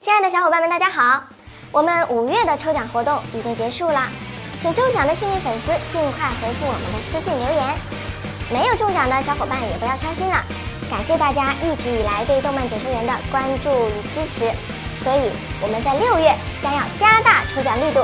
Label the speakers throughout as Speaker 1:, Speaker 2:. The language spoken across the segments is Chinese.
Speaker 1: 亲爱的小伙伴们，大家好！我们五月的抽奖活动已经结束了，请中奖的幸运粉丝尽快回复我们的私信留言。没有中奖的小伙伴也不要伤心了，感谢大家一直以来对动漫解说员的关注与支持，所以我们在六月将要加大抽奖力度，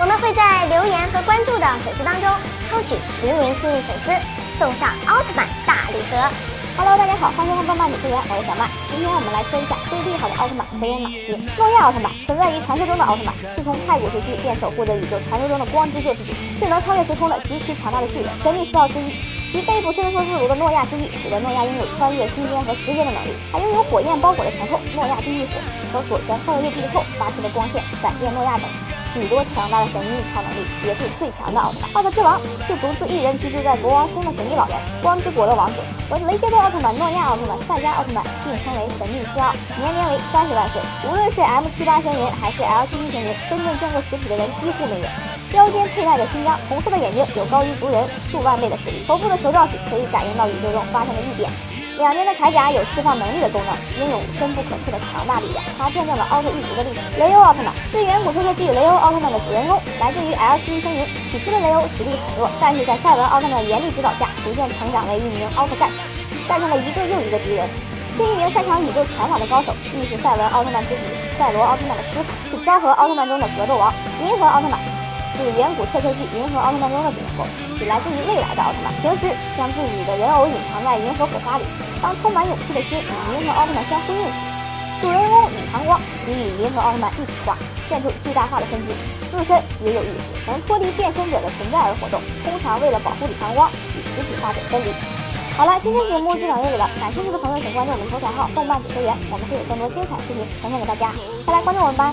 Speaker 1: 我们会在留言和关注的粉丝当中抽取十名幸运粉丝，送上奥特曼大礼盒。
Speaker 2: Hello，大家好，欢迎收看动漫解说员，我是小曼。今天我们来说一下最厉害的奥特曼为人马西诺亚奥特曼。存在于传说中的奥特曼，是从太古时期便守护着宇宙传说中的光之救世主，是能超越时空的极其强大的巨人，神秘四奥之一。其背部伸缩自如的诺亚之翼，使得诺亚拥有穿越空间和时间的能力。还拥有火焰包裹的拳头诺亚地狱火和左拳后右臂后发出的光线闪电诺亚等。许多强大的神秘超能力，也是最强的奥特曼。奥特之王是独自一人居住在国王星的神秘老人，光之国的王子。和雷杰多奥特曼、诺亚奥特曼、赛迦奥特曼并称为神秘四奥，年龄为三十万岁。无论是 M 七八神人还是 L 七七神人，真正见过实体的人几乎没有。腰间佩戴着勋章，红色的眼睛有高于族人数万倍的实力。头部的手罩体可以感应到宇宙中发生的异变。两边的铠甲有释放能力的功能，拥有深不可测的强大力量。它见证了奥特一族的历史。雷欧奥特曼是远古特摄剧《雷欧奥特曼》的主人公，来自于 L 七一星云。起初的雷欧实力很弱，但是在赛文奥特曼的严厉指导下，逐渐成长为一名奥特战士，战胜了一个又一个敌人，是一名擅长宇宙拳法的高手，亦是赛文奥特曼之子赛罗奥特曼的师傅，是昭和奥特曼中的格斗王。银河奥特曼。是远古特摄剧《银河奥特曼》中的主人公，是来自于未来的奥特曼。平时将自己的人偶隐藏在银河火花里，当充满勇气的心与银河奥特曼相呼应时，主人公李长光即与银河奥特曼一体化，现出巨大化的身姿，自身也有意识，能脱离变身者的存在而活动。通常为了保护李长光与实体化者分离。好了，今天节目就到这里了，感兴趣的朋友请关注我们头条号“动漫解说员”，我们会有更多精彩视频呈现给大家。快来关注我们吧！